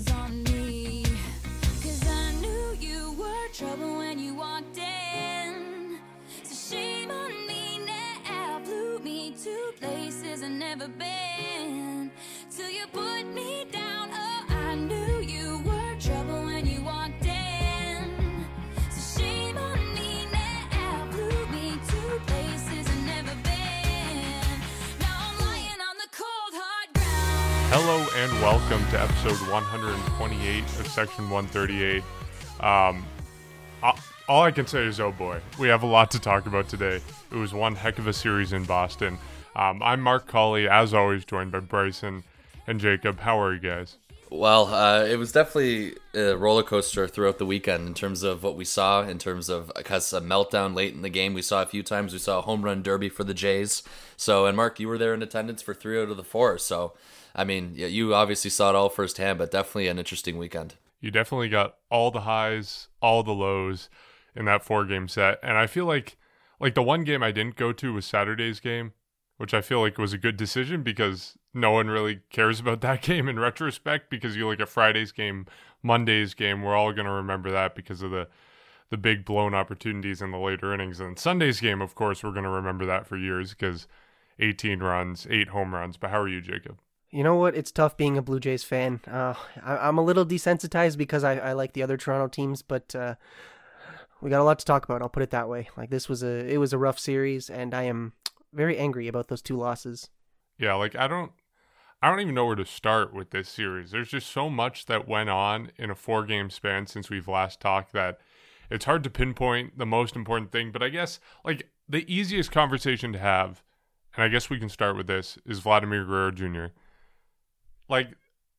is on Hello and welcome to episode 128 of Section 138. Um, all I can say is, oh boy, we have a lot to talk about today. It was one heck of a series in Boston. Um, I'm Mark Colley, as always, joined by Bryson and Jacob. How are you guys? Well, uh, it was definitely a roller coaster throughout the weekend in terms of what we saw, in terms of because a meltdown late in the game. We saw a few times. We saw a home run derby for the Jays. So, and Mark, you were there in attendance for three out of the four. So, I mean, yeah, you obviously saw it all firsthand, but definitely an interesting weekend. You definitely got all the highs, all the lows in that four game set. And I feel like like the one game I didn't go to was Saturday's game, which I feel like was a good decision because no one really cares about that game in retrospect because you look at Friday's game, Monday's game, we're all going to remember that because of the the big blown opportunities in the later innings and Sunday's game of course we're going to remember that for years because 18 runs, 8 home runs. But how are you, Jacob? You know what? It's tough being a Blue Jays fan. Uh, I, I'm a little desensitized because I, I like the other Toronto teams, but uh, we got a lot to talk about. I'll put it that way. Like this was a it was a rough series, and I am very angry about those two losses. Yeah, like I don't I don't even know where to start with this series. There's just so much that went on in a four game span since we've last talked that it's hard to pinpoint the most important thing, but I guess like the easiest conversation to have, and I guess we can start with this, is Vladimir Guerrero Jr. Like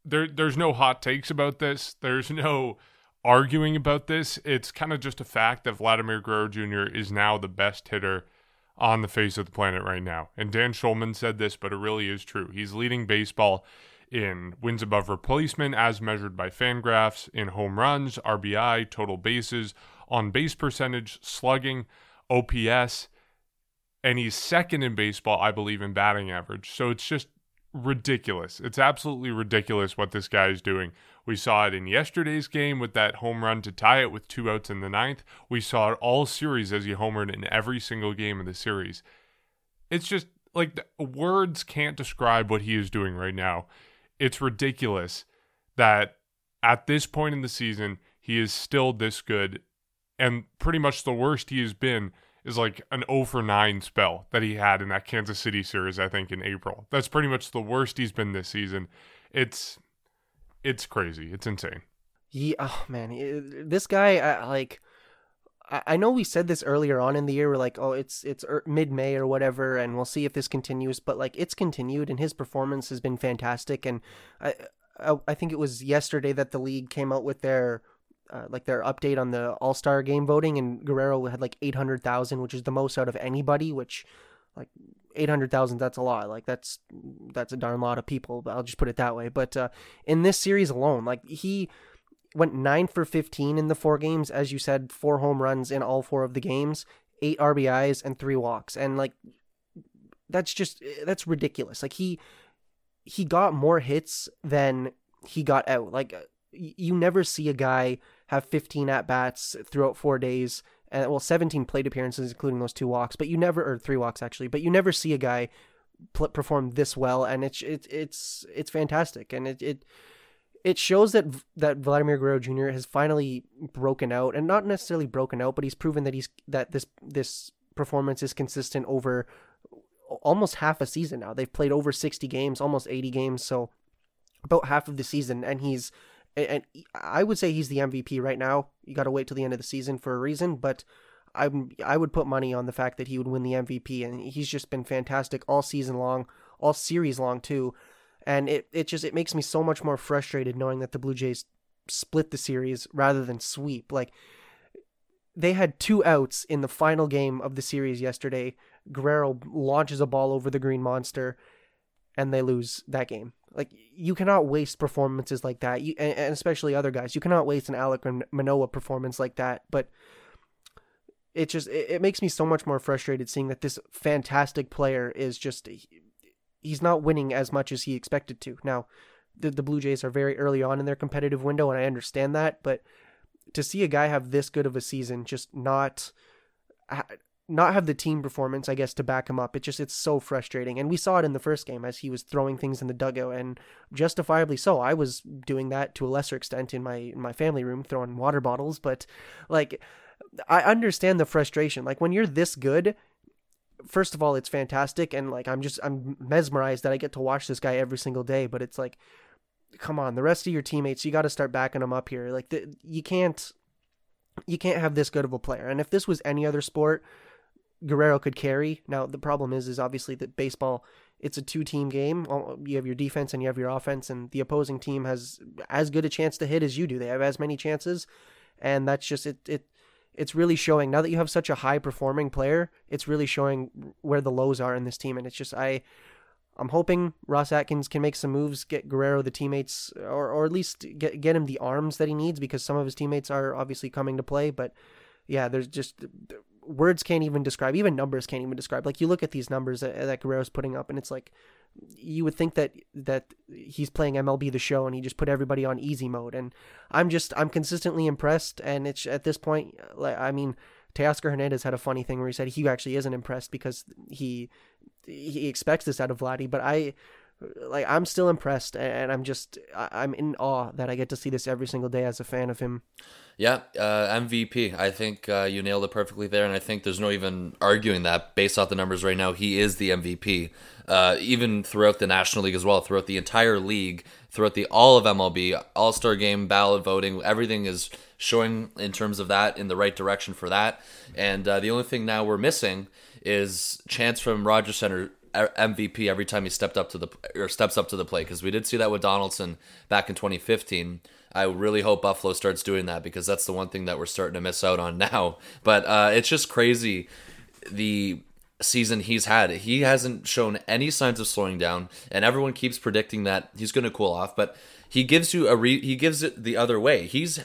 there there's no hot takes about this. There's no arguing about this. It's kind of just a fact that Vladimir Guerrero Jr. is now the best hitter on the face of the planet right now. And Dan Shulman said this, but it really is true. He's leading baseball in wins above replacement as measured by Fangraphs, in home runs, RBI, total bases, on base percentage, slugging, OPS, and he's second in baseball, I believe, in batting average. So it's just ridiculous. It's absolutely ridiculous what this guy is doing. We saw it in yesterday's game with that home run to tie it with two outs in the ninth. We saw it all series as he homered in every single game of the series. It's just like words can't describe what he is doing right now. It's ridiculous that at this point in the season, he is still this good. And pretty much the worst he has been is like an 0 for 9 spell that he had in that Kansas City series, I think, in April. That's pretty much the worst he's been this season. It's it's crazy. It's insane. Yeah, oh man, this guy, I, like, I, I know we said this earlier on in the year. We're like, oh, it's it's er, mid May or whatever, and we'll see if this continues. But like, it's continued, and his performance has been fantastic. And I, I, I think it was yesterday that the league came out with their. Uh, like their update on the All Star game voting, and Guerrero had like eight hundred thousand, which is the most out of anybody. Which, like, eight hundred thousand, that's a lot. Like that's that's a darn lot of people. I'll just put it that way. But uh, in this series alone, like he went nine for 15 in the four games. As you said, four home runs in all four of the games, eight RBIs, and three walks. And like, that's just, that's ridiculous. Like, he, he got more hits than he got out. Like, you never see a guy have 15 at bats throughout four days. And well, 17 plate appearances, including those two walks, but you never, or three walks actually, but you never see a guy pl- perform this well. And it's, it, it's, it's fantastic. And it, it, it shows that that Vladimir Guerrero Jr. has finally broken out, and not necessarily broken out, but he's proven that he's that this this performance is consistent over almost half a season now. They've played over sixty games, almost eighty games, so about half of the season, and he's and I would say he's the MVP right now. You got to wait till the end of the season for a reason, but I'm I would put money on the fact that he would win the MVP, and he's just been fantastic all season long, all series long too and it, it just it makes me so much more frustrated knowing that the Blue Jays split the series rather than sweep. Like they had two outs in the final game of the series yesterday. Guerrero launches a ball over the Green Monster, and they lose that game. Like you cannot waste performances like that. You and, and especially other guys. You cannot waste an Alek Manoah performance like that. But it just it, it makes me so much more frustrated seeing that this fantastic player is just he's not winning as much as he expected to. Now, the, the Blue Jays are very early on in their competitive window, and I understand that. But to see a guy have this good of a season, just not not have the team performance, I guess, to back him up. It just it's so frustrating, and we saw it in the first game as he was throwing things in the dugout, and justifiably so. I was doing that to a lesser extent in my in my family room, throwing water bottles, but like I understand the frustration. Like when you're this good, first of all, it's fantastic, and like I'm just I'm mesmerized that I get to watch this guy every single day. But it's like, come on, the rest of your teammates, you got to start backing them up here. Like the, you can't you can't have this good of a player. And if this was any other sport, Guerrero could carry. Now the problem is is obviously that baseball it's a two team game. You have your defense and you have your offense and the opposing team has as good a chance to hit as you do. They have as many chances and that's just it it it's really showing now that you have such a high performing player, it's really showing where the lows are in this team and it's just I I'm hoping Ross Atkins can make some moves, get Guerrero the teammates, or, or at least get get him the arms that he needs because some of his teammates are obviously coming to play. But yeah, there's just words can't even describe, even numbers can't even describe. Like you look at these numbers that, that Guerrero's putting up, and it's like you would think that that he's playing MLB the Show and he just put everybody on easy mode. And I'm just I'm consistently impressed, and it's at this point, like I mean. Teoscar Hernandez had a funny thing where he said he actually isn't impressed because he he expects this out of Vladdy, but I like I'm still impressed and I'm just I'm in awe that I get to see this every single day as a fan of him. Yeah, uh, MVP. I think uh, you nailed it perfectly there, and I think there's no even arguing that based off the numbers right now, he is the MVP. Uh, even throughout the National League as well, throughout the entire league, throughout the all of MLB, All Star Game, ballot voting, everything is showing in terms of that in the right direction for that. And uh, the only thing now we're missing is chance from Rogers Center MVP every time he stepped up to the or steps up to the plate because we did see that with Donaldson back in 2015. I really hope Buffalo starts doing that because that's the one thing that we're starting to miss out on now. But uh, it's just crazy the season he's had. He hasn't shown any signs of slowing down, and everyone keeps predicting that he's going to cool off. But he gives you a re- he gives it the other way. He's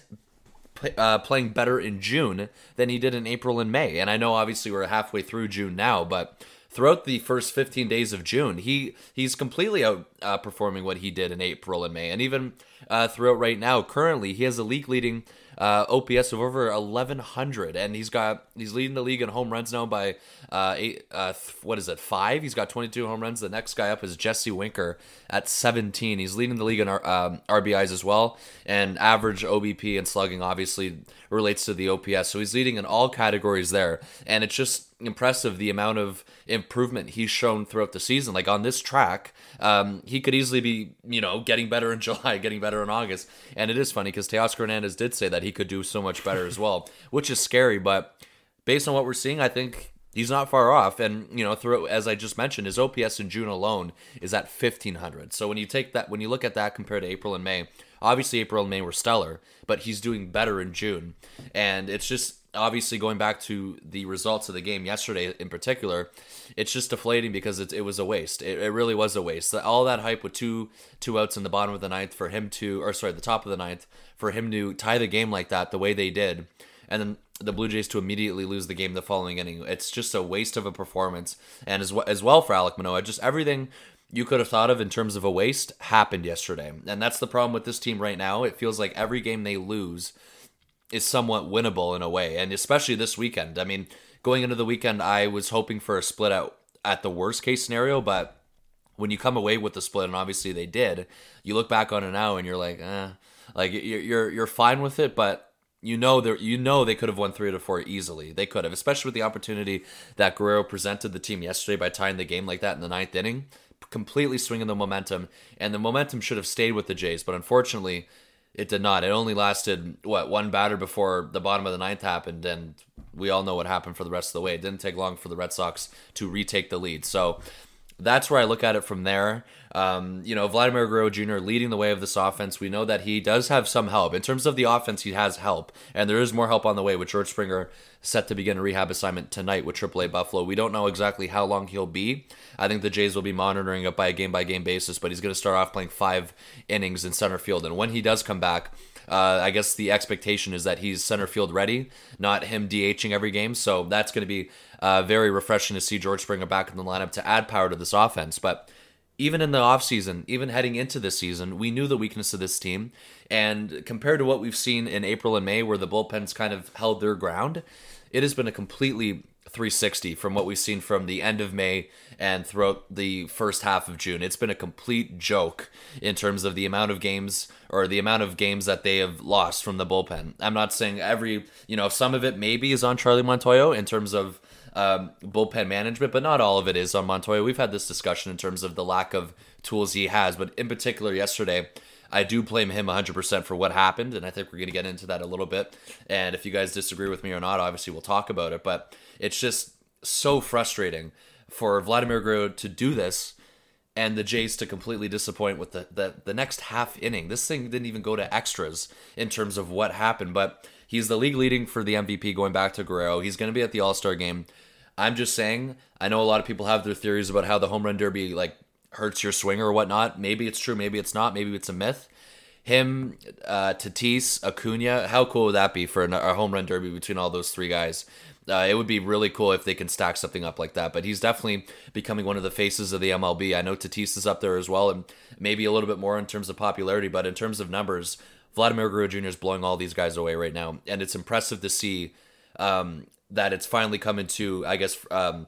uh, playing better in June than he did in April and May. And I know obviously we're halfway through June now, but throughout the first 15 days of June, he he's completely outperforming what he did in April and May. And even uh, throughout right now, currently he has a league leading uh, OPS of over 1100, and he's got he's leading the league in home runs now by uh, eight. Uh, what is it? Five. He's got 22 home runs. The next guy up is Jesse Winker at 17. He's leading the league in um, RBIs as well, and average OBP and slugging obviously relates to the OPS. So he's leading in all categories there, and it's just impressive the amount of improvement he's shown throughout the season. Like on this track, um, he could easily be, you know, getting better in July, getting better in August. And it is funny because Teoscar Hernandez did say that he could do so much better as well, which is scary. But based on what we're seeing, I think he's not far off. And you know, through as I just mentioned, his OPS in June alone is at 1500. So when you take that, when you look at that compared to April and May, obviously April and May were stellar, but he's doing better in June, and it's just obviously going back to the results of the game yesterday in particular, it's just deflating because it, it was a waste. It, it really was a waste. All that hype with two two outs in the bottom of the ninth for him to, or sorry, the top of the ninth for him to tie the game like that the way they did, and then the Blue Jays to immediately lose the game the following inning. It's just a waste of a performance, and as well, as well for Alek Manoah, just everything you could have thought of in terms of a waste happened yesterday. And that's the problem with this team right now. It feels like every game they lose is somewhat winnable in a way, and especially this weekend. I mean, going into the weekend, I was hoping for a split out at the worst case scenario, but when you come away with the split, and obviously they did, you look back on it now and you're like, eh, like you're, you're fine with it, but you know they you know they could have won three to four easily. They could have, especially with the opportunity that Guerrero presented the team yesterday by tying the game like that in the ninth inning, completely swinging the momentum, and the momentum should have stayed with the Jays, but unfortunately it did not. It only lasted what one batter before the bottom of the ninth happened, and we all know what happened for the rest of the way. It didn't take long for the Red Sox to retake the lead. So that's where I look at it from there. Um, you know, Vladimir Guerrero Jr. leading the way of this offense. We know that he does have some help. In terms of the offense, he has help, and there is more help on the way with George Springer set to begin a rehab assignment tonight with AAA Buffalo. We don't know exactly how long he'll be. I think the Jays will be monitoring it by a game by game basis, but he's going to start off playing five innings in center field. And when he does come back, uh, I guess the expectation is that he's center field ready, not him DHing every game. So that's going to be uh, very refreshing to see George Springer back in the lineup to add power to this offense. But even in the offseason, even heading into this season, we knew the weakness of this team. And compared to what we've seen in April and May, where the bullpens kind of held their ground, it has been a completely 360 from what we've seen from the end of May and throughout the first half of June. It's been a complete joke in terms of the amount of games or the amount of games that they have lost from the bullpen. I'm not saying every, you know, some of it maybe is on Charlie Montoyo in terms of um, bullpen management, but not all of it is on Montoyo. We've had this discussion in terms of the lack of tools he has, but in particular yesterday, I do blame him 100% for what happened, and I think we're going to get into that a little bit. And if you guys disagree with me or not, obviously we'll talk about it. But it's just so frustrating for Vladimir Guerrero to do this and the Jays to completely disappoint with the, the, the next half inning. This thing didn't even go to extras in terms of what happened, but he's the league leading for the MVP going back to Guerrero. He's going to be at the All Star game. I'm just saying, I know a lot of people have their theories about how the home run derby like hurts your swing or whatnot. Maybe it's true, maybe it's not, maybe it's a myth. Him, uh, Tatis, Acuna, how cool would that be for a home run derby between all those three guys? Uh, it would be really cool if they can stack something up like that. But he's definitely becoming one of the faces of the MLB. I know Tatis is up there as well, and maybe a little bit more in terms of popularity. But in terms of numbers, Vladimir Guerrero Jr. is blowing all these guys away right now, and it's impressive to see um, that it's finally coming to, I guess, um,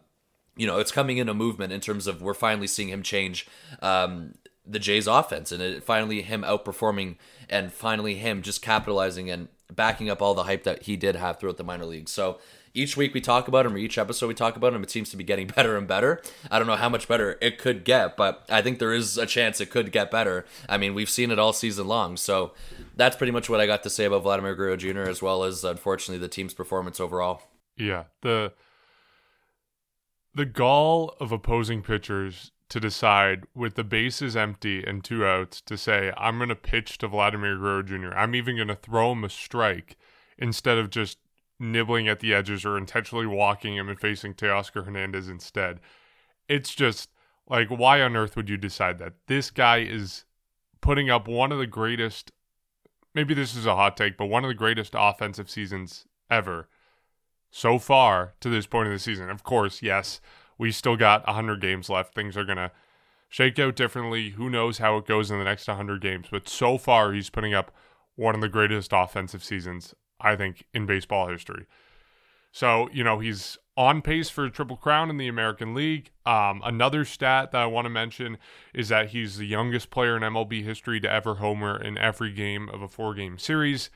you know, it's coming in a movement in terms of we're finally seeing him change um, the Jays offense and it, finally him outperforming and finally him just capitalizing and backing up all the hype that he did have throughout the minor leagues. So each week we talk about him or each episode we talk about him, it seems to be getting better and better. I don't know how much better it could get, but I think there is a chance it could get better. I mean, we've seen it all season long. So that's pretty much what I got to say about Vladimir Guerrero Jr. as well as unfortunately the team's performance overall. Yeah, the the gall of opposing pitchers to decide with the bases empty and two outs to say I'm going to pitch to Vladimir Guerrero Jr. I'm even going to throw him a strike instead of just nibbling at the edges or intentionally walking him and facing Teoscar Hernandez instead. It's just like why on earth would you decide that? This guy is putting up one of the greatest maybe this is a hot take, but one of the greatest offensive seasons ever so far to this point of the season. Of course, yes, we still got 100 games left. Things are going to shake out differently. Who knows how it goes in the next 100 games? But so far, he's putting up one of the greatest offensive seasons, I think, in baseball history. So, you know, he's on pace for a triple crown in the American League. Um, another stat that I want to mention is that he's the youngest player in MLB history to ever homer in every game of a four game series.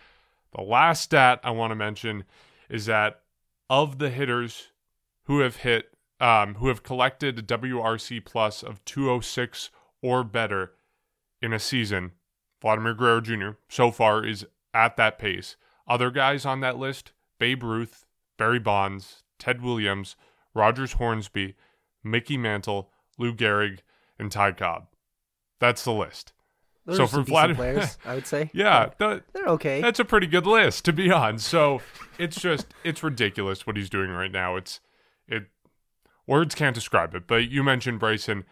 The last stat I want to mention is that of the hitters who have hit, um, who have collected a WRC plus of 206 or better in a season, Vladimir Guerrero Jr. so far is at that pace. Other guys on that list: Babe Ruth, Barry Bonds, Ted Williams, Rogers Hornsby, Mickey Mantle, Lou Gehrig, and Ty Cobb. That's the list. Those so for Vladimir, players, I would say, yeah, the, they're okay. That's a pretty good list to be on. So it's just it's ridiculous what he's doing right now. It's it words can't describe it. But you mentioned Bryson.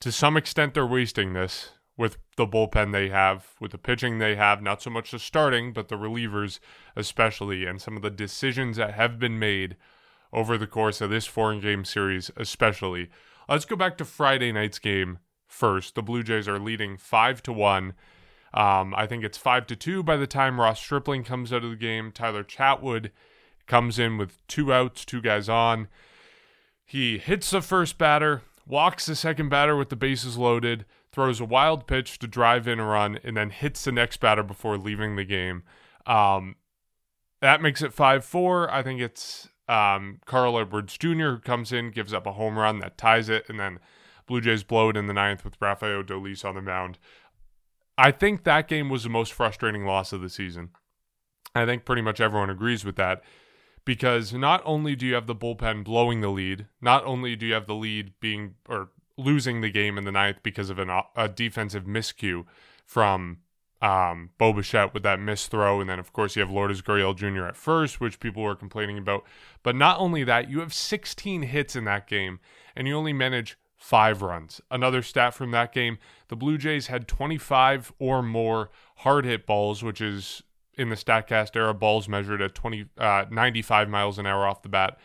To some extent, they're wasting this with the bullpen they have, with the pitching they have. Not so much the starting, but the relievers especially, and some of the decisions that have been made over the course of this foreign game series, especially. Let's go back to Friday night's game first. The Blue Jays are leading five to one. Um, I think it's five to two by the time Ross Stripling comes out of the game. Tyler Chatwood comes in with two outs, two guys on. He hits the first batter, walks the second batter with the bases loaded, throws a wild pitch to drive in a run, and then hits the next batter before leaving the game. Um, that makes it 5 4. I think it's um, Carl Edwards Jr. who comes in, gives up a home run that ties it, and then Blue Jays blow it in the ninth with Rafael Dolis on the mound. I think that game was the most frustrating loss of the season. I think pretty much everyone agrees with that because not only do you have the bullpen blowing the lead, not only do you have the lead being or losing the game in the ninth because of an, a defensive miscue from um, Bo Bichette with that missed throw. And then, of course, you have Lourdes Gurriel Jr. at first, which people were complaining about. But not only that, you have 16 hits in that game, and you only manage five runs. Another stat from that game the Blue Jays had 25 or more hard hit balls, which is in the StatCast era, balls measured at 20, uh, 95 miles an hour off the bat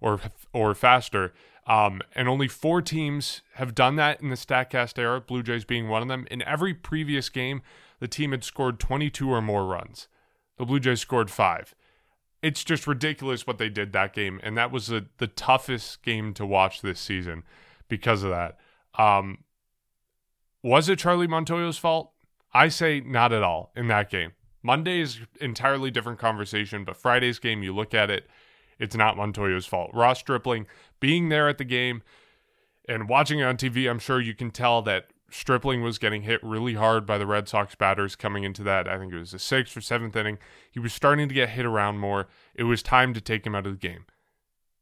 or, or faster. Um, and only four teams have done that in the StatCast era, Blue Jays being one of them. In every previous game, the team had scored 22 or more runs. The Blue Jays scored five. It's just ridiculous what they did that game. And that was the, the toughest game to watch this season because of that. Um, was it Charlie Montoyo's fault? I say not at all in that game. Monday is entirely different conversation, but Friday's game, you look at it, it's not Montoyo's fault. Ross Stripling being there at the game and watching it on TV, I'm sure you can tell that Stripling was getting hit really hard by the Red Sox batters coming into that. I think it was the sixth or seventh inning. He was starting to get hit around more. It was time to take him out of the game.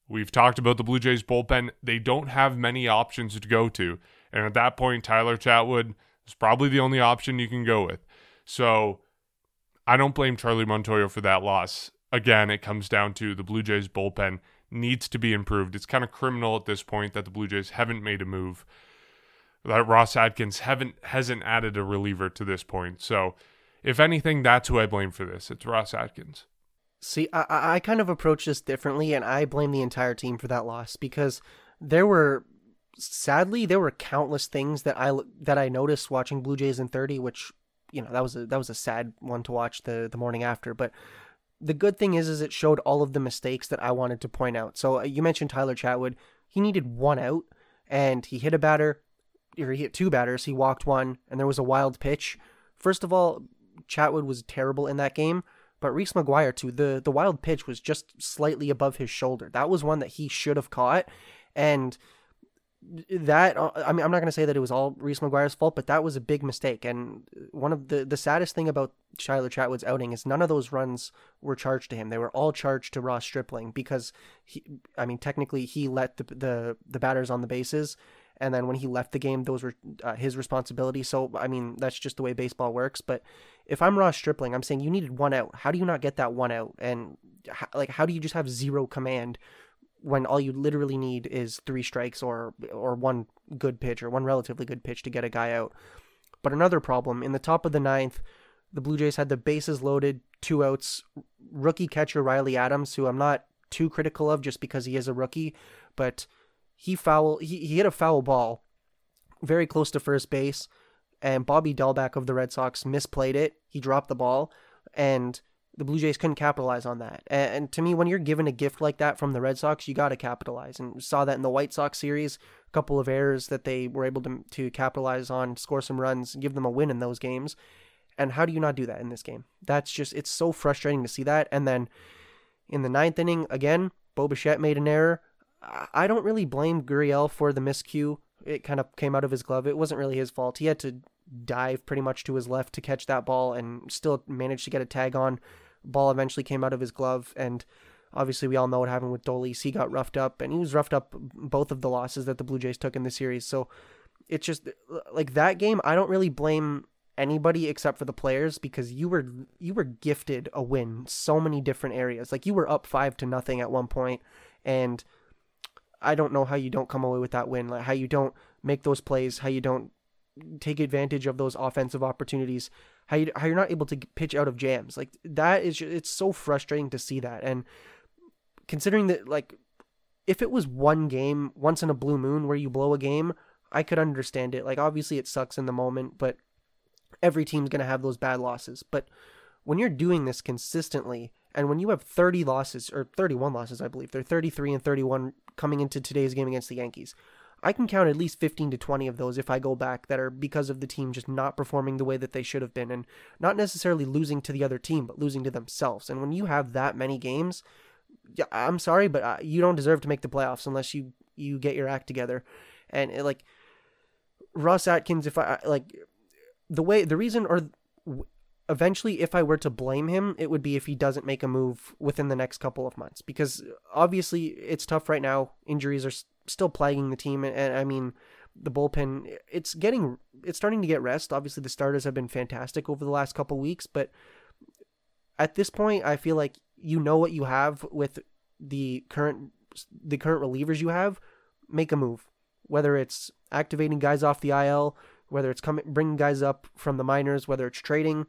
We've talked about the Blue Jays bullpen. They don't have many options to go to. And at that point, Tyler Chatwood is probably the only option you can go with. So I don't blame Charlie Montoyo for that loss. Again, it comes down to the Blue Jays bullpen needs to be improved. It's kind of criminal at this point that the Blue Jays haven't made a move. That Ross Atkins haven't hasn't added a reliever to this point. So, if anything, that's who I blame for this. It's Ross Atkins. See, I, I kind of approach this differently, and I blame the entire team for that loss because there were, sadly, there were countless things that I that I noticed watching Blue Jays in thirty, which you know that was a that was a sad one to watch the the morning after, but the good thing is is it showed all of the mistakes that I wanted to point out. So uh, you mentioned Tyler Chatwood. He needed one out and he hit a batter or he hit two batters. He walked one and there was a wild pitch. First of all, Chatwood was terrible in that game, but Reese McGuire too. The the wild pitch was just slightly above his shoulder. That was one that he should have caught and that uh, I mean I'm not going to say that it was all Reese McGuire's fault, but that was a big mistake. And one of the the saddest thing about Shiloh Chatwood's outing is none of those runs were charged to him. They were all charged to Ross Stripling because he I mean technically he let the the, the batters on the bases and then when he left the game those were uh, his responsibility. So I mean that's just the way baseball works, but if I'm Ross Stripling, I'm saying you needed one out. How do you not get that one out? And like how do you just have zero command when all you literally need is three strikes or or one good pitch or one relatively good pitch to get a guy out. But another problem in the top of the ninth, the Blue Jays had the bases loaded, two outs. Rookie catcher Riley Adams, who I'm not too critical of just because he is a rookie, but he foul he, he hit a foul ball very close to first base, and Bobby Dalbec of the Red Sox misplayed it. He dropped the ball, and the Blue Jays couldn't capitalize on that. And, and, to me, when you're given a gift like that from the Red Sox, you got to capitalize. And saw that in the White Sox series, a couple of errors that they were able to to capitalize on, score some runs, give them a win in those games. And how do you not do that in this game? That's just it's so frustrating to see that. And then in the ninth inning, again, Bo Bichette made an error. I don't really blame Gurriel for the miscue. It kind of came out of his glove. It wasn't really his fault. He had to dive pretty much to his left to catch that ball and still managed to get a tag on Ball eventually came out of his glove, and obviously we all know what happened with Dolis. He got roughed up, and he was roughed up both of the losses that the Blue Jays took in the series. So it's just like that game. I don't really blame anybody except for the players because you were you were gifted a win so many different areas. Like you were up five to nothing at one point, and I don't know how you don't come away with that win. Like how you don't make those plays, how you don't take advantage of those offensive opportunities how you how you're not able to pitch out of jams. Like that is it's so frustrating to see that. And considering that like if it was one game once in a blue moon where you blow a game I could understand it. Like obviously it sucks in the moment but every team's going to have those bad losses. But when you're doing this consistently and when you have 30 losses or 31 losses I believe they're 33 and 31 coming into today's game against the Yankees I can count at least 15 to 20 of those if I go back that are because of the team just not performing the way that they should have been and not necessarily losing to the other team, but losing to themselves. And when you have that many games, I'm sorry, but uh, you don't deserve to make the playoffs unless you you get your act together. And it, like Ross Atkins, if I like the way the reason or eventually if I were to blame him, it would be if he doesn't make a move within the next couple of months because obviously it's tough right now. Injuries are still plaguing the team, and, and I mean the bullpen. It's getting it's starting to get rest. Obviously, the starters have been fantastic over the last couple weeks, but at this point, I feel like you know what you have with the current the current relievers you have. Make a move, whether it's activating guys off the IL, whether it's coming bringing guys up from the minors, whether it's trading,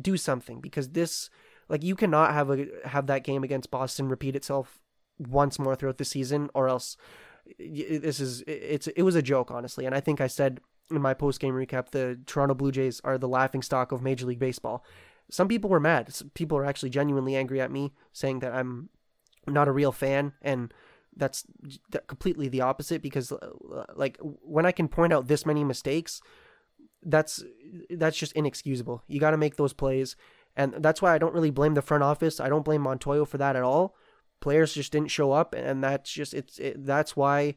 do something because this like you cannot have a have that game against Boston repeat itself once more throughout the season, or else this is it's it was a joke honestly, and I think I said in my post game recap the Toronto Blue Jays are the laughing stock of Major League Baseball. Some people were mad. Some people are actually genuinely angry at me, saying that I'm not a real fan, and that's completely the opposite. Because uh, like when I can point out this many mistakes, that's that's just inexcusable. You got to make those plays, and that's why I don't really blame the front office. I don't blame Montoyo for that at all. Players just didn't show up, and that's just it's it, that's why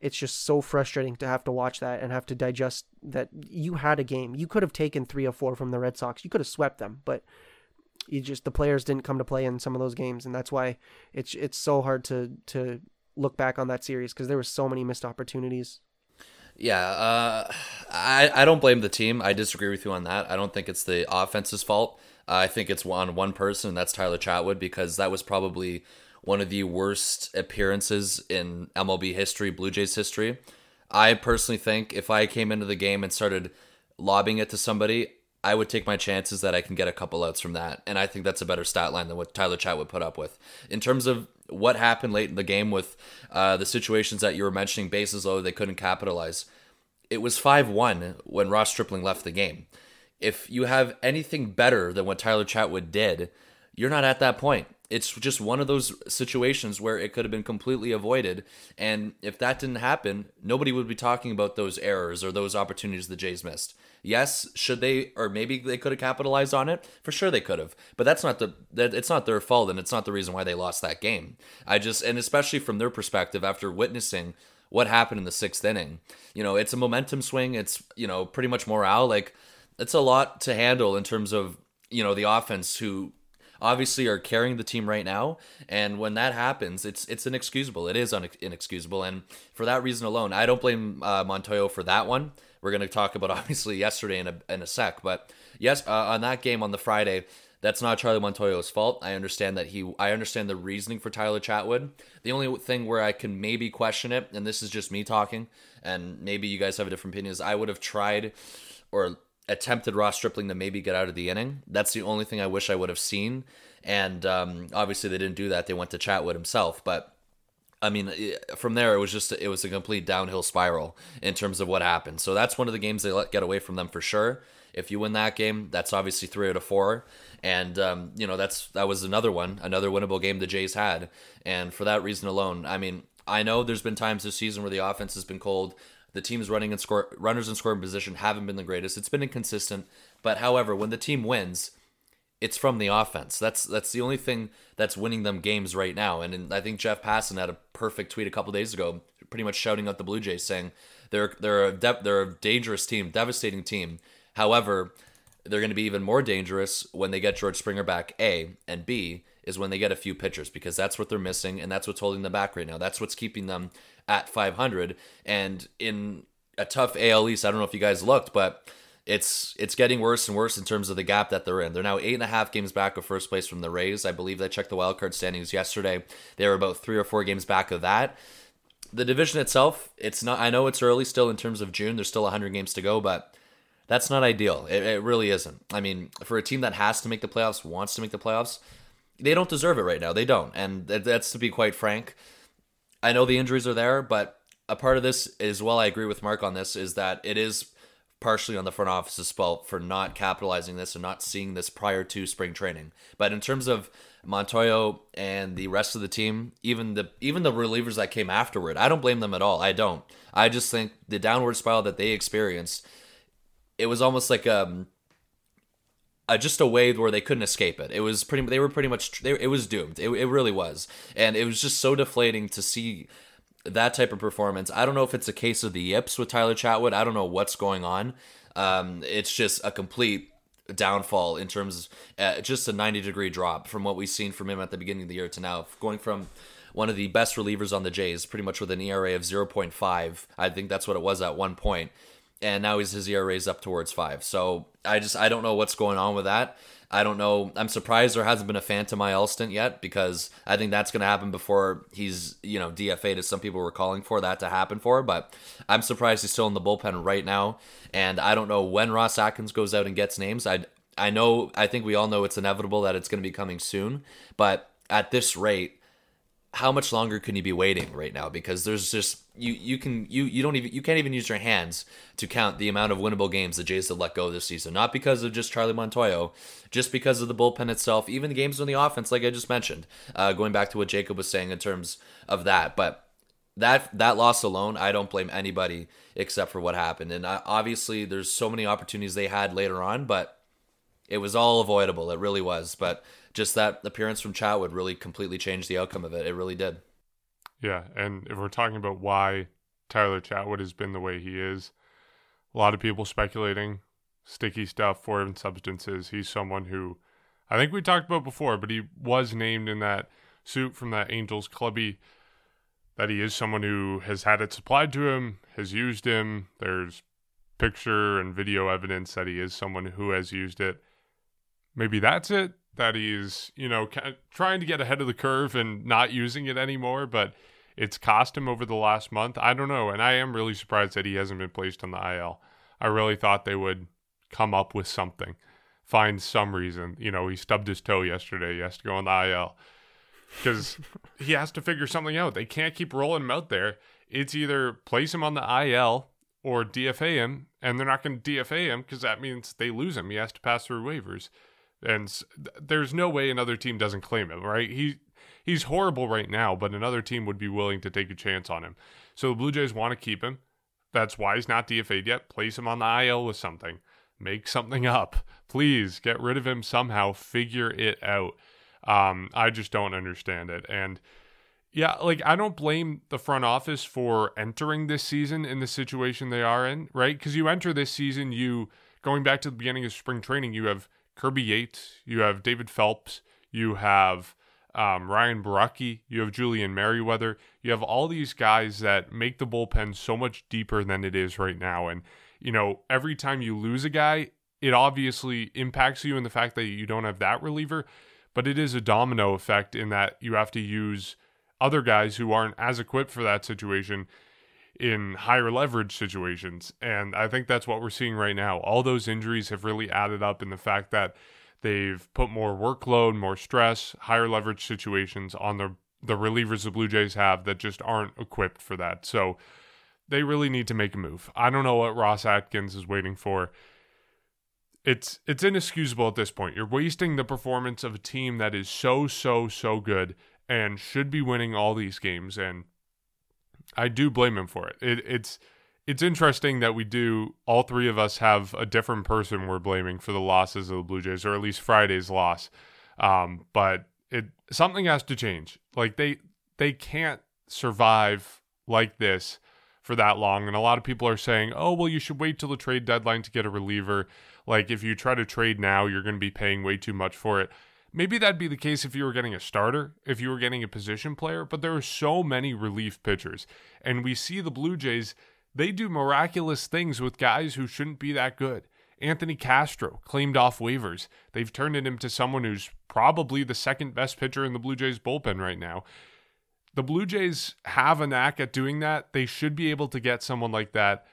it's just so frustrating to have to watch that and have to digest that you had a game. You could have taken three or four from the Red Sox. You could have swept them, but you just the players didn't come to play in some of those games, and that's why it's it's so hard to to look back on that series because there were so many missed opportunities. Yeah, uh, I I don't blame the team. I disagree with you on that. I don't think it's the offense's fault. I think it's on one person, and that's Tyler Chatwood, because that was probably one of the worst appearances in MLB history, Blue Jays history. I personally think if I came into the game and started lobbing it to somebody, I would take my chances that I can get a couple outs from that. And I think that's a better stat line than what Tyler Chatwood put up with. In terms of what happened late in the game with uh, the situations that you were mentioning, bases low, they couldn't capitalize. It was 5 1 when Ross Stripling left the game. If you have anything better than what Tyler Chatwood did, you're not at that point it's just one of those situations where it could have been completely avoided. And if that didn't happen, nobody would be talking about those errors or those opportunities the Jays missed. Yes, should they, or maybe they could have capitalized on it. For sure, they could have. But that's not the that it's not their fault, and it's not the reason why they lost that game. I just, and especially from their perspective, after witnessing what happened in the sixth inning, you know, it's a momentum swing. It's you know pretty much morale. Like it's a lot to handle in terms of you know the offense who obviously are carrying the team right now. And when that happens, it's it's inexcusable. It is un- inexcusable. And for that reason alone, I don't blame uh, Montoyo for that one. We're going to talk about obviously yesterday in a, in a sec. But yes, uh, on that game on the Friday, that's not Charlie Montoyo's fault. I understand that he I understand the reasoning for Tyler Chatwood. The only thing where I can maybe question it, and this is just me talking, and maybe you guys have a different opinion, is I would have tried or attempted Ross Stripling to maybe get out of the inning. That's the only thing I wish I would have seen. And um, obviously they didn't do that. They went to Chatwood himself. But I mean, from there it was just it was a complete downhill spiral in terms of what happened. So that's one of the games they let get away from them for sure. If you win that game, that's obviously three out of four, and um, you know that's that was another one, another winnable game the Jays had. And for that reason alone, I mean, I know there's been times this season where the offense has been cold. The team's running and score runners in scoring position haven't been the greatest. It's been inconsistent, but however, when the team wins, it's from the offense. That's that's the only thing that's winning them games right now. And, I think Jeff Passan had a perfect tweet a couple days ago, pretty much shouting out the Blue Jays, saying they're they're a de- they're a dangerous team, devastating team. However, they're going to be even more dangerous when they get George Springer back. A and B is when they get a few pitchers because that's what they're missing and that's what's holding them back right now. That's what's keeping them at 500. And in a tough AL East, I don't know if you guys looked, but it's it's getting worse and worse in terms of the gap that they're in. They're now eight and a half games back of first place from the Rays. I believe they checked the wild card standings yesterday. They were about three or four games back of that. The division itself, it's not. I know it's early still in terms of June. There's still 100 games to go, but that's not ideal. It, it really isn't. I mean, for a team that has to make the playoffs, wants to make the playoffs, they don't deserve it right now. They don't, and that's to be quite frank. I know the injuries are there, but a part of this as well, I agree with Mark on this, is that it is partially on the front office's fault for not capitalizing this and not seeing this prior to spring training. But in terms of Montoyo and the rest of the team, even the even the relievers that came afterward, I don't blame them at all. I don't. I just think the downward spiral that they experienced, it was almost like um uh, just a wave where they couldn't escape it. It was pretty. They were pretty much. They, it was doomed. It, it really was, and it was just so deflating to see that type of performance. I don't know if it's a case of the yips with Tyler Chatwood. I don't know what's going on. Um, it's just a complete downfall in terms of uh, just a 90 degree drop from what we've seen from him at the beginning of the year to now, going from one of the best relievers on the Jays, pretty much with an ERA of 0.5. I think that's what it was at one point and now he's his ERA is up towards five. So I just I don't know what's going on with that. I don't know. I'm surprised there hasn't been a Phantom IL stint yet because I think that's going to happen before he's you know DFA'd as some people were calling for that to happen for. But I'm surprised he's still in the bullpen right now, and I don't know when Ross Atkins goes out and gets names. I I know I think we all know it's inevitable that it's going to be coming soon, but at this rate, how much longer can you be waiting right now? Because there's just you you can you you don't even you can't even use your hands to count the amount of winnable games the Jays have let go this season. Not because of just Charlie Montoyo, just because of the bullpen itself. Even the games on the offense, like I just mentioned, uh, going back to what Jacob was saying in terms of that. But that that loss alone, I don't blame anybody except for what happened. And I, obviously, there's so many opportunities they had later on, but it was all avoidable. It really was. But just that appearance from Chatwood really completely changed the outcome of it. It really did. Yeah, and if we're talking about why Tyler Chatwood has been the way he is, a lot of people speculating sticky stuff, foreign substances. He's someone who I think we talked about before, but he was named in that suit from that Angels clubby that he is someone who has had it supplied to him, has used him. There's picture and video evidence that he is someone who has used it. Maybe that's it. That he's, you know, trying to get ahead of the curve and not using it anymore, but it's cost him over the last month. I don't know. And I am really surprised that he hasn't been placed on the IL. I really thought they would come up with something, find some reason. You know, he stubbed his toe yesterday. He has to go on the IL because he has to figure something out. They can't keep rolling him out there. It's either place him on the IL or DFA him, and they're not going to DFA him because that means they lose him. He has to pass through waivers, and there's no way another team doesn't claim him. Right? He he's horrible right now, but another team would be willing to take a chance on him. So the Blue Jays want to keep him. That's why he's not DFA'd yet. Place him on the IL with something. Make something up. Please get rid of him somehow. Figure it out. Um, I just don't understand it. And yeah, like I don't blame the front office for entering this season in the situation they are in, right? Because you enter this season, you going back to the beginning of spring training, you have Kirby Yates, you have David Phelps, you have um, Ryan Borucki, you have Julian Merryweather, you have all these guys that make the bullpen so much deeper than it is right now. And, you know, every time you lose a guy, it obviously impacts you in the fact that you don't have that reliever but it is a domino effect in that you have to use other guys who aren't as equipped for that situation in higher leverage situations. And I think that's what we're seeing right now. All those injuries have really added up in the fact that they've put more workload, more stress, higher leverage situations on the the relievers the Blue Jays have that just aren't equipped for that. So they really need to make a move. I don't know what Ross Atkins is waiting for it's it's inexcusable at this point. You're wasting the performance of a team that is so so so good and should be winning all these games and I do blame him for it. it it's it's interesting that we do all three of us have a different person we're blaming for the losses of the Blue Jays or at least Friday's loss. Um, but it something has to change. Like they they can't survive like this for that long and a lot of people are saying, "Oh, well you should wait till the trade deadline to get a reliever." Like if you try to trade now, you're going to be paying way too much for it. Maybe that'd be the case if you were getting a starter, if you were getting a position player, but there are so many relief pitchers. And we see the Blue Jays, they do miraculous things with guys who shouldn't be that good. Anthony Castro claimed off waivers. They've turned him into someone who's probably the second best pitcher in the Blue Jays bullpen right now. The Blue Jays have a knack at doing that. They should be able to get someone like that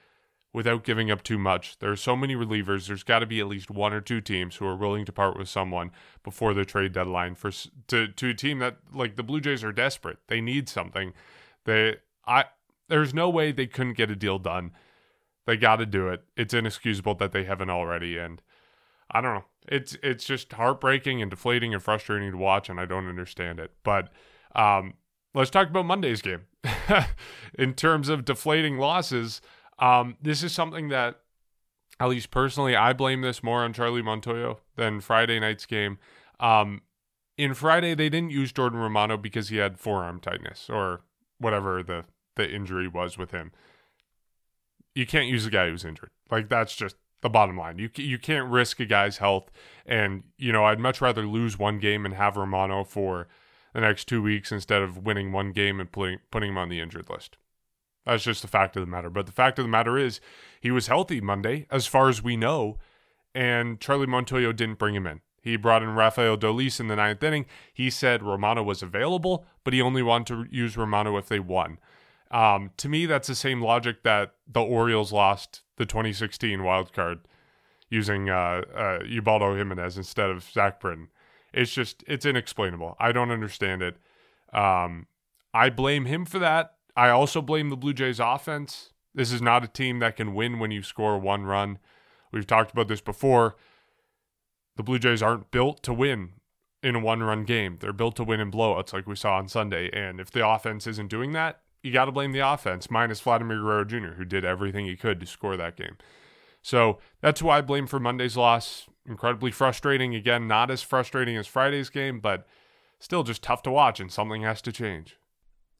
without giving up too much. There are so many relievers. There's got to be at least one or two teams who are willing to part with someone before the trade deadline for to to a team that like the Blue Jays are desperate. They need something. They I there's no way they couldn't get a deal done. They got to do it. It's inexcusable that they haven't already and I don't know. It's it's just heartbreaking and deflating and frustrating to watch and I don't understand it. But um let's talk about Monday's game. In terms of deflating losses, um, this is something that, at least personally, I blame this more on Charlie Montoyo than Friday night's game. Um, in Friday, they didn't use Jordan Romano because he had forearm tightness or whatever the, the injury was with him. You can't use a guy who's injured. Like, that's just the bottom line. You, you can't risk a guy's health. And, you know, I'd much rather lose one game and have Romano for the next two weeks instead of winning one game and putting, putting him on the injured list. That's just the fact of the matter. But the fact of the matter is, he was healthy Monday, as far as we know, and Charlie Montoyo didn't bring him in. He brought in Rafael Dolis in the ninth inning. He said Romano was available, but he only wanted to use Romano if they won. Um, to me, that's the same logic that the Orioles lost the 2016 wild card using uh, uh, Ubaldo Jimenez instead of Zach Britton. It's just, it's inexplainable. I don't understand it. Um, I blame him for that I also blame the Blue Jays offense. This is not a team that can win when you score one run. We've talked about this before. The Blue Jays aren't built to win in a one run game. They're built to win in blowouts like we saw on Sunday. And if the offense isn't doing that, you got to blame the offense, minus Vladimir Guerrero Jr., who did everything he could to score that game. So that's who I blame for Monday's loss. Incredibly frustrating. Again, not as frustrating as Friday's game, but still just tough to watch, and something has to change.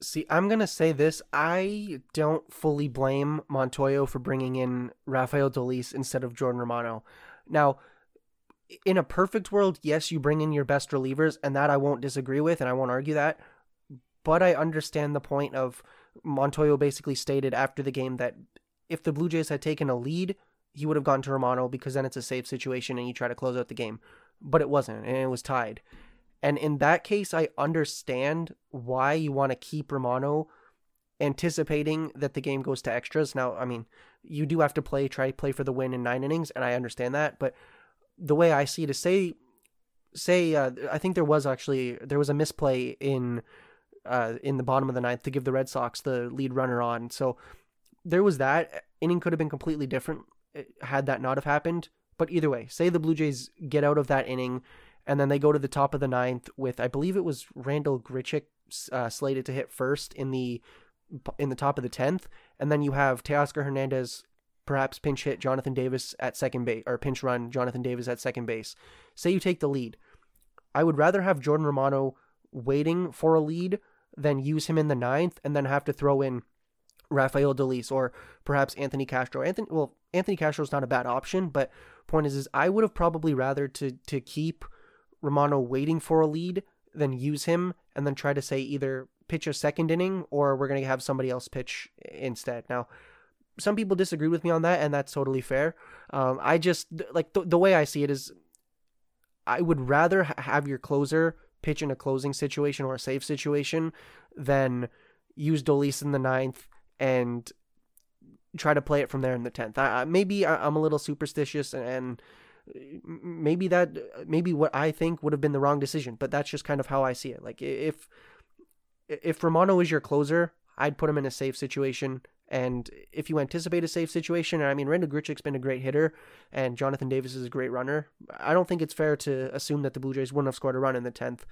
See, I'm going to say this. I don't fully blame Montoyo for bringing in Rafael Dolis instead of Jordan Romano. Now, in a perfect world, yes, you bring in your best relievers, and that I won't disagree with, and I won't argue that. But I understand the point of Montoyo basically stated after the game that if the Blue Jays had taken a lead, he would have gone to Romano because then it's a safe situation and you try to close out the game. But it wasn't, and it was tied. And in that case, I understand why you want to keep Romano anticipating that the game goes to extras. Now, I mean, you do have to play, try play for the win in nine innings, and I understand that. But the way I see it is say, say, uh, I think there was actually, there was a misplay in, uh, in the bottom of the ninth to give the Red Sox the lead runner on. So there was that. Inning could have been completely different eh, had that not have happened. But either way, say the Blue Jays get out of that inning and then they go to the top of the ninth with I believe it was Randal Grichuk uh, slated to hit first in the in the top of the tenth, and then you have Teoscar Hernandez perhaps pinch hit Jonathan Davis at second base or pinch run Jonathan Davis at second base. Say you take the lead, I would rather have Jordan Romano waiting for a lead than use him in the ninth and then have to throw in Rafael Dolis or perhaps Anthony Castro. Anthony, well, Anthony Castro is not a bad option, but point is, is I would have probably rather to to keep Romano waiting for a lead than use him and then try to say either pitch a second inning or we're going to have somebody else pitch instead. Now, some people disagree with me on that, and that's totally fair. Um, I just like the, the way I see it is, I would rather have your closer pitch in a closing situation or a safe situation than use Dolis in the ninth and try to play it from there in the tenth. Maybe I, am a little superstitious and maybe that maybe what I think would have been the wrong decision, but that's just kind of how I see it. Like if if Romano is your closer, I'd put him in a safe situation. And if you anticipate a safe situation, I mean, Randal Grichuk's been a great hitter, and Jonathan Davis is a great runner. I don't think it's fair to assume that the Blue Jays wouldn't have scored a run in the tenth.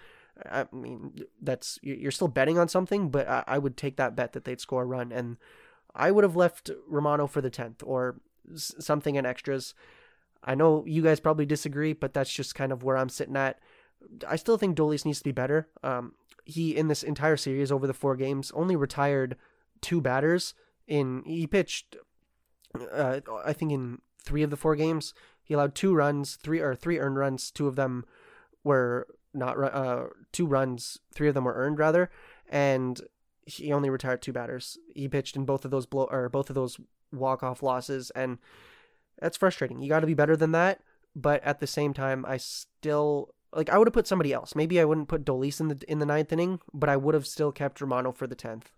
I mean, that's you're still betting on something, but I, I would take that bet that they'd score a run, and I would have left Romano for the tenth or something in extras. I know you guys probably disagree, but that's just kind of where I'm sitting at. I still think Dolis needs to be better. Um, he in this entire series over the four games only retired two batters. In he pitched, uh, I think in three of the four games he allowed two runs, three or three earned runs. Two of them were not uh, two runs. Three of them were earned rather, and he only retired two batters. He pitched in both of those blow or both of those walk off losses, and that's frustrating. You got to be better than that. But at the same time, I still like I would have put somebody else. Maybe I wouldn't put Dolis in the in the ninth inning, but I would have still kept Romano for the tenth.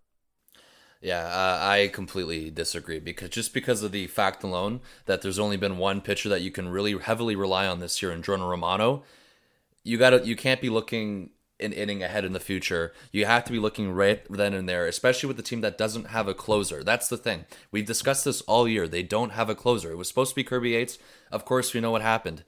Yeah, uh, I completely disagree because just because of the fact alone that there's only been one pitcher that you can really heavily rely on this year in Jordan Romano, you got to you can't be looking an inning ahead in the future. You have to be looking right then and there, especially with the team that doesn't have a closer. That's the thing. We've discussed this all year. They don't have a closer. It was supposed to be Kirby Yates. Of course, we know what happened.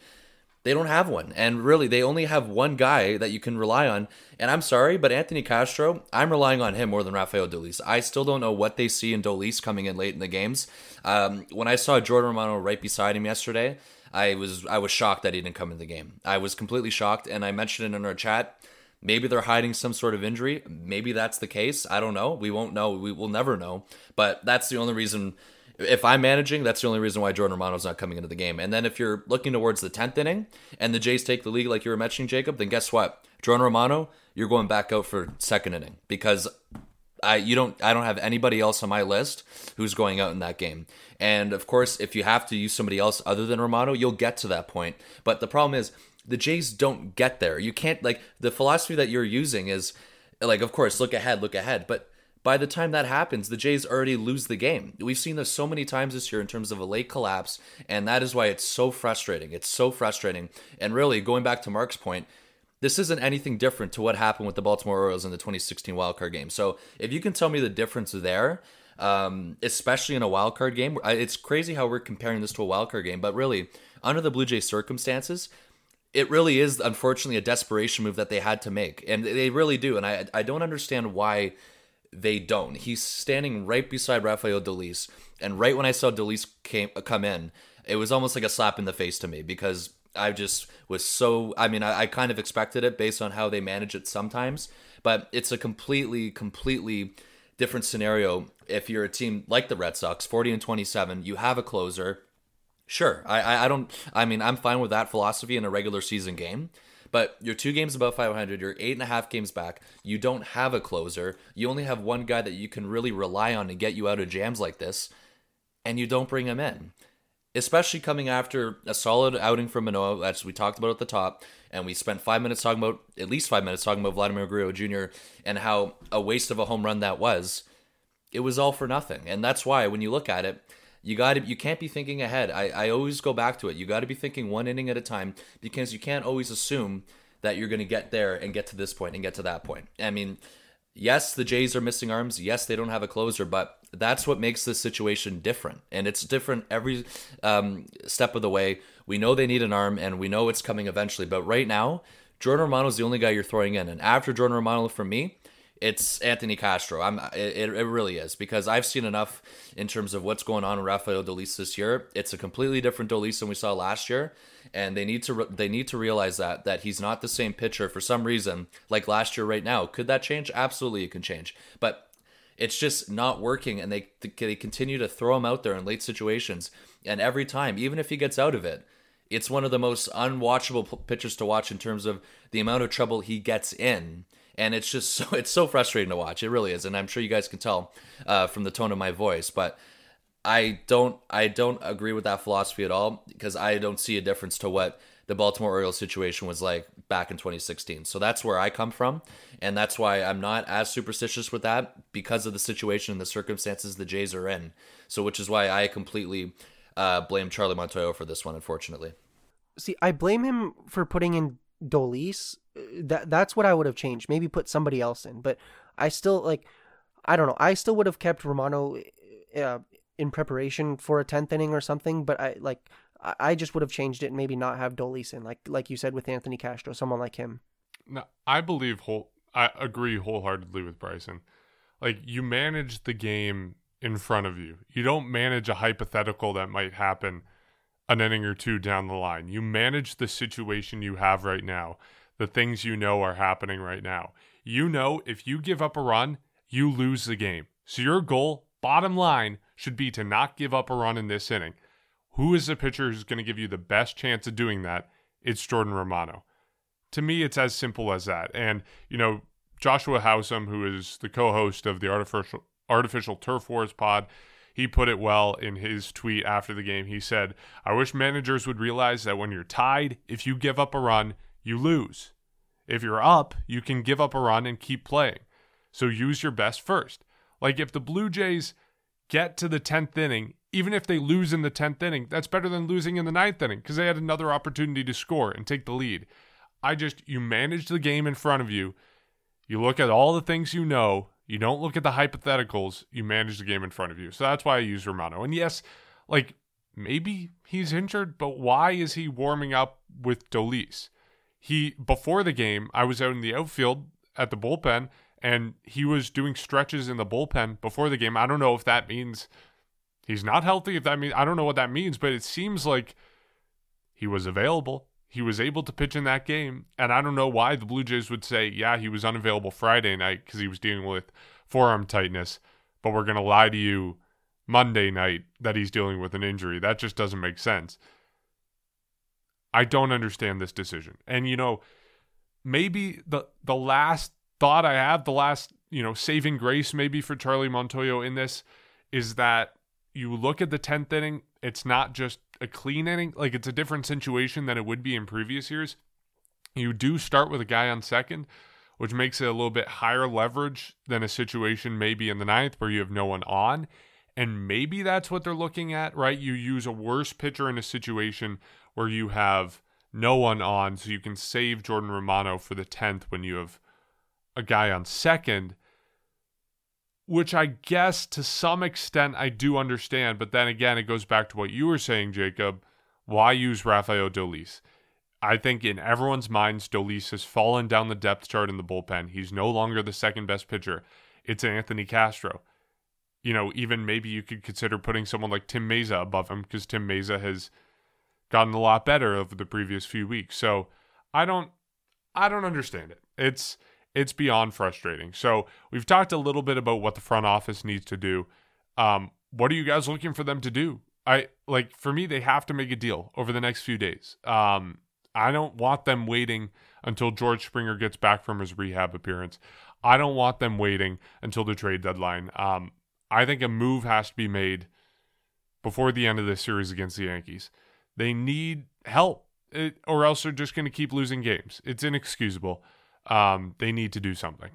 They don't have one. And really, they only have one guy that you can rely on. And I'm sorry, but Anthony Castro, I'm relying on him more than Rafael Dolis. I still don't know what they see in Dolis coming in late in the games. Um, when I saw Jordan Romano right beside him yesterday, I was I was shocked that he didn't come in the game. I was completely shocked, and I mentioned it in our chat. Maybe they're hiding some sort of injury. Maybe that's the case. I don't know. We won't know. We will never know. But that's the only reason. If I'm managing, that's the only reason why Jordan Romano's not coming into the game. And then if you're looking towards the 10th inning and the Jays take the lead, like you were mentioning, Jacob, then guess what? Jordan Romano, you're going back out for second inning because I you don't I don't have anybody else on my list who's going out in that game. And of course, if you have to use somebody else other than Romano, you'll get to that point. But the problem is the Jays don't get there. You can't like the philosophy that you're using is like of course look ahead, look ahead, but by the time that happens, the Jays already lose the game. We've seen this so many times this year in terms of a late collapse, and that is why it's so frustrating. It's so frustrating. And really, going back to Mark's point, this isn't anything different to what happened with the Baltimore Orioles in the 2016 wildcard game. So if you can tell me the difference there, um, especially in a wildcard game, it's crazy how we're comparing this to a wildcard game, but really, under the Blue Jays circumstances, it really is unfortunately a desperation move that they had to make, and they really do. And I I don't understand why they don't. He's standing right beside Rafael Dolis, and right when I saw Dolis came come in, it was almost like a slap in the face to me because I just was so. I mean, I, I kind of expected it based on how they manage it sometimes, but it's a completely, completely different scenario if you're a team like the Red Sox, 40 and 27, you have a closer Sure, I, I don't. I mean, I'm fine with that philosophy in a regular season game. But you're two games above 500. You're eight and a half games back. You don't have a closer. You only have one guy that you can really rely on to get you out of jams like this, and you don't bring him in. Especially coming after a solid outing from Manoah, as we talked about at the top, and we spent five minutes talking about at least five minutes talking about Vladimir Guerrero Jr. and how a waste of a home run that was. It was all for nothing, and that's why when you look at it, you got to you can't be thinking ahead. I, I always go back to it. You got to be thinking one inning at a time because you can't always assume that you're going to get there and get to this point and get to that point. I mean, yes, the Jays are missing arms. Yes, they don't have a closer, but that's what makes this situation different. And it's different every um, step of the way. We know they need an arm and we know it's coming eventually. But right now, Jordan Romano is the only guy you're throwing in. And after Jordan Romano, for me, it's Anthony Castro. I'm it, it really is because I've seen enough in terms of what's going on with Rafael Dolis this year. It's a completely different Dolis than we saw last year, and they need to they need to realize that that he's not the same pitcher for some reason like last year right now. Could that change? Absolutely, it can change, but it's just not working, and they they continue to throw him out there in late situations, and every time, even if he gets out of it. It's one of the most unwatchable pitchers to watch in terms of the amount of trouble he gets in and it's just so it's so frustrating to watch. It really is, and I'm sure you guys can tell uh, from the tone of my voice. But I don't I don't agree with that philosophy at all because I don't see a difference to what the Baltimore Orioles situation was like back in 2016. So that's where I come from, and that's why I'm not as superstitious with that because of the situation and the circumstances the Jays are in. So which is why I completely uh, blame Charlie Montoyo for this one, unfortunately. See, I blame him for putting in Dolis, uh, that that's what I would have changed. Maybe put somebody else in, but I still like I don't know. I still would have kept Romano uh, in preparation for a tenth inning or something. But I like I just would have changed it and maybe not have Dolis in, like like you said with Anthony Castro, someone like him. No, I believe whole. I agree wholeheartedly with Bryson. Like you manage the game in front of you. You don't manage a hypothetical that might happen an inning or two down the line. You manage the situation you have right now, the things you know are happening right now. You know if you give up a run, you lose the game. So your goal, bottom line, should be to not give up a run in this inning. Who is the pitcher who's going to give you the best chance of doing that? It's Jordan Romano. To me, it's as simple as that. And, you know, Joshua Howsam, who is the co host of the Artificial, Artificial Turf Wars pod, he put it well in his tweet after the game. He said, I wish managers would realize that when you're tied, if you give up a run, you lose. If you're up, you can give up a run and keep playing. So use your best first. Like if the Blue Jays get to the 10th inning, even if they lose in the 10th inning, that's better than losing in the ninth inning because they had another opportunity to score and take the lead. I just, you manage the game in front of you. You look at all the things you know you don't look at the hypotheticals. You manage the game in front of you. So that's why I use Romano. And yes, like maybe he's injured, but why is he warming up with Dolis? He before the game, I was out in the outfield at the bullpen and he was doing stretches in the bullpen before the game. I don't know if that means he's not healthy, if that means I don't know what that means, but it seems like he was available. He was able to pitch in that game, and I don't know why the Blue Jays would say, yeah, he was unavailable Friday night because he was dealing with forearm tightness, but we're going to lie to you Monday night that he's dealing with an injury. That just doesn't make sense. I don't understand this decision. And you know, maybe the the last thought I have, the last, you know, saving grace maybe for Charlie Montoyo in this is that you look at the 10th inning, it's not just a clean inning. Like it's a different situation than it would be in previous years. You do start with a guy on second, which makes it a little bit higher leverage than a situation maybe in the ninth where you have no one on. And maybe that's what they're looking at, right? You use a worse pitcher in a situation where you have no one on so you can save Jordan Romano for the 10th when you have a guy on second, which I guess to some extent I do understand. But then again, it goes back to what you were saying, Jacob. Why use Rafael Dolis? I think in everyone's minds, Dolis has fallen down the depth chart in the bullpen. He's no longer the second best pitcher. It's Anthony Castro. You know, even maybe you could consider putting someone like Tim Mayza above him because Tim Mayza has gotten a lot better over the previous few weeks. So I don't I don't understand it. It's it's beyond frustrating. So we've talked a little bit about what the front office needs to do. Um, what are you guys looking for them to do? I like for me, they have to make a deal over the next few days. Um, I don't want them waiting until George Springer gets back from his rehab appearance. I don't want them waiting until the trade deadline. Um, I think a move has to be made before the end of this series against the Yankees. They need help, it, or else they're just going to keep losing games. It's inexcusable. Um, they need to do something.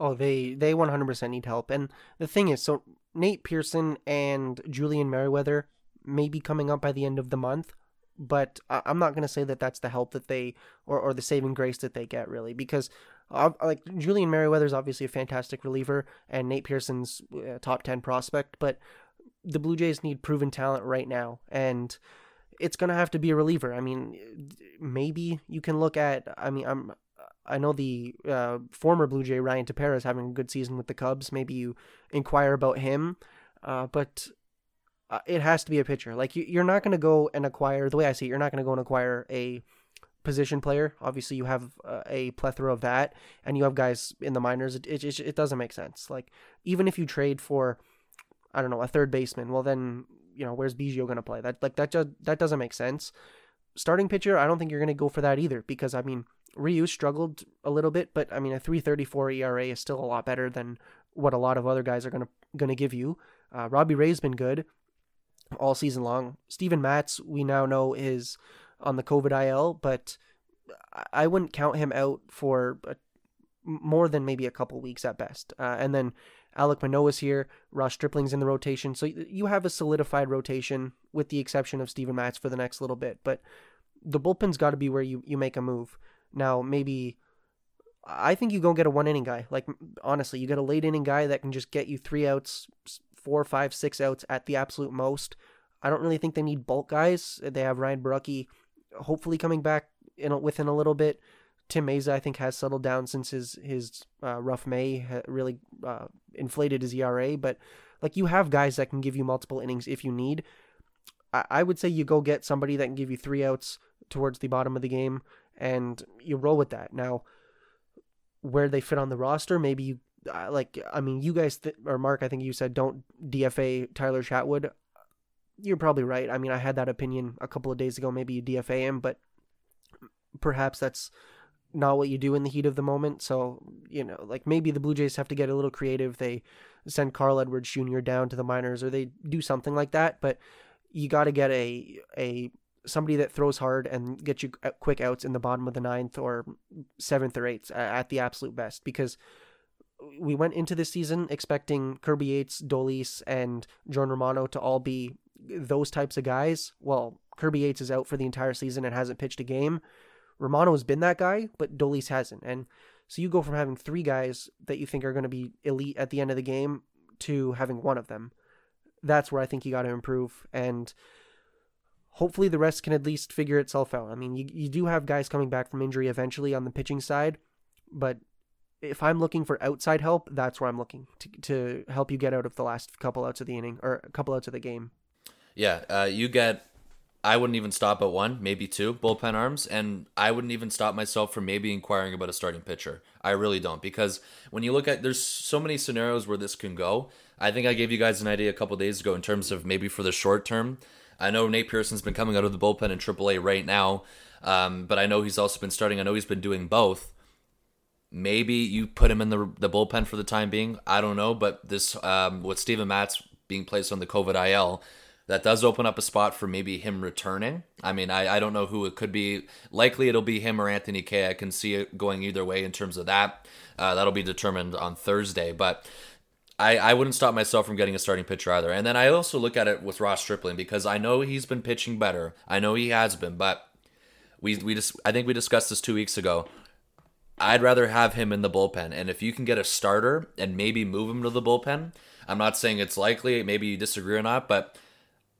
Oh, they they 100% need help. And the thing is, so Nate Pearson and Julian Merryweather may be coming up by the end of the month, but I'm not going to say that that's the help that they or, or the saving grace that they get really because uh, like Julian Merryweather is obviously a fantastic reliever and Nate Pearson's a top 10 prospect, but the Blue Jays need proven talent right now and it's going to have to be a reliever. I mean, maybe you can look at. I mean, I'm. I know the uh, former Blue Jay Ryan Tepera is having a good season with the Cubs. Maybe you inquire about him, uh, but uh, it has to be a pitcher. Like you, are not going to go and acquire. The way I see it, you're not going to go and acquire a position player. Obviously, you have uh, a plethora of that, and you have guys in the minors. It, it, it doesn't make sense. Like even if you trade for, I don't know, a third baseman, well then you know, where's Biggio going to play? That like that just that doesn't make sense. Starting pitcher, I don't think you're going to go for that either because I mean, Ryu struggled a little bit, but I mean, a 3.34 ERA is still a lot better than what a lot of other guys are going to give you. Uh, Robbie Ray's been good all season long. Steven Matz, we now know is on the COVID IL, but I wouldn't count him out for a, more than maybe a couple weeks at best. Uh, and then Alek Manoah's here. Ross Stripling's in the rotation. So you have a solidified rotation with the exception of Steven Matz for the next little bit. But the bullpen's got to be where you, you make a move. Now, maybe I think you go get a one inning guy. Like, honestly, you get a late inning guy that can just get you three outs, four, five, six outs at the absolute most. I don't really think they need bulk guys. They have Ryan Borucki hopefully coming back in within a little bit. Tim Mayza, I think, has settled down since his his uh, rough May really uh, inflated his ERA. But like you have guys that can give you multiple innings if you need. I, I would say you go get somebody that can give you three outs towards the bottom of the game, and you roll with that. Now, where they fit on the roster, maybe you uh, like. I mean, you guys th- or Mark, I think you said don't DFA Tyler Chatwood. You're probably right. I mean, I had that opinion a couple of days ago. Maybe you DFA him, but perhaps that's not what you do in the heat of the moment. So, you know, like maybe the Blue Jays have to get a little creative. They send Carl Edwards Jr. down to the minors or they do something like that, but you got to get a a somebody that throws hard and get you uh, quick outs in the bottom of the ninth or seventh or eighth uh, at the absolute best because we went into this season expecting Kirby Yates, Dolis, and John Romano to all be those types of guys. Well, Kirby Yates is out for the entire season and hasn't pitched a game. Romano's been that guy, but Dolis hasn't. And so you go from having three guys that you think are going to be elite at the end of the game to having one of them. That's where I think you got to improve. And hopefully the rest can at least figure itself out. I mean, you, you do have guys coming back from injury eventually on the pitching side, but if I'm looking for outside help, that's where I'm looking to, to help you get out of the last couple outs of the inning or a couple outs of the game. Yeah, uh, you get I wouldn't even stop at one, maybe two bullpen arms, and I wouldn't even stop myself from maybe inquiring about a starting pitcher. I really don't because when you look at there's so many scenarios where this can go. I think I gave you guys an idea a couple days ago in terms of maybe for the short term. I know Nate Pearson's been coming out of the bullpen in AAA right now, um, but I know he's also been starting. I know he's been doing both. Maybe you put him in the the bullpen for the time being. I don't know, but this um, with Steven Matz being placed on the COVID IL that does open up a spot for maybe him returning. I mean, I, I don't know who it could be. Likely it'll be him or Anthony Kay. I can see it going either way in terms of that. Uh, that'll be determined on Thursday. But I, I wouldn't stop myself from getting a starting pitcher either. And then I also look at it with Ross Stripling because I know he's been pitching better. I know he has been, but We we just I think we discussed this two weeks ago. I'd rather have him in the bullpen, and if you can get a starter and maybe move him to the bullpen, I'm not saying it's likely. Maybe you disagree or not, but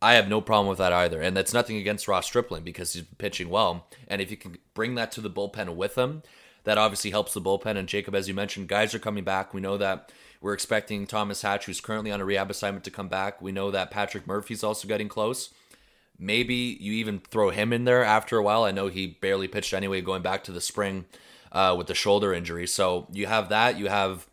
I have no problem with that either. And that's nothing against Ross Stripling because he's pitching well. And if you can bring that to the bullpen with him, that obviously helps the bullpen. And Jacob, as you mentioned, guys are coming back. We know that we're expecting Thomas Hatch, who's currently on a rehab assignment, to come back. We know that Patrick Murphy's also getting close. Maybe you even throw him in there after a while. I know he barely pitched anyway, going back to the spring uh, with the shoulder injury. So you have that. You have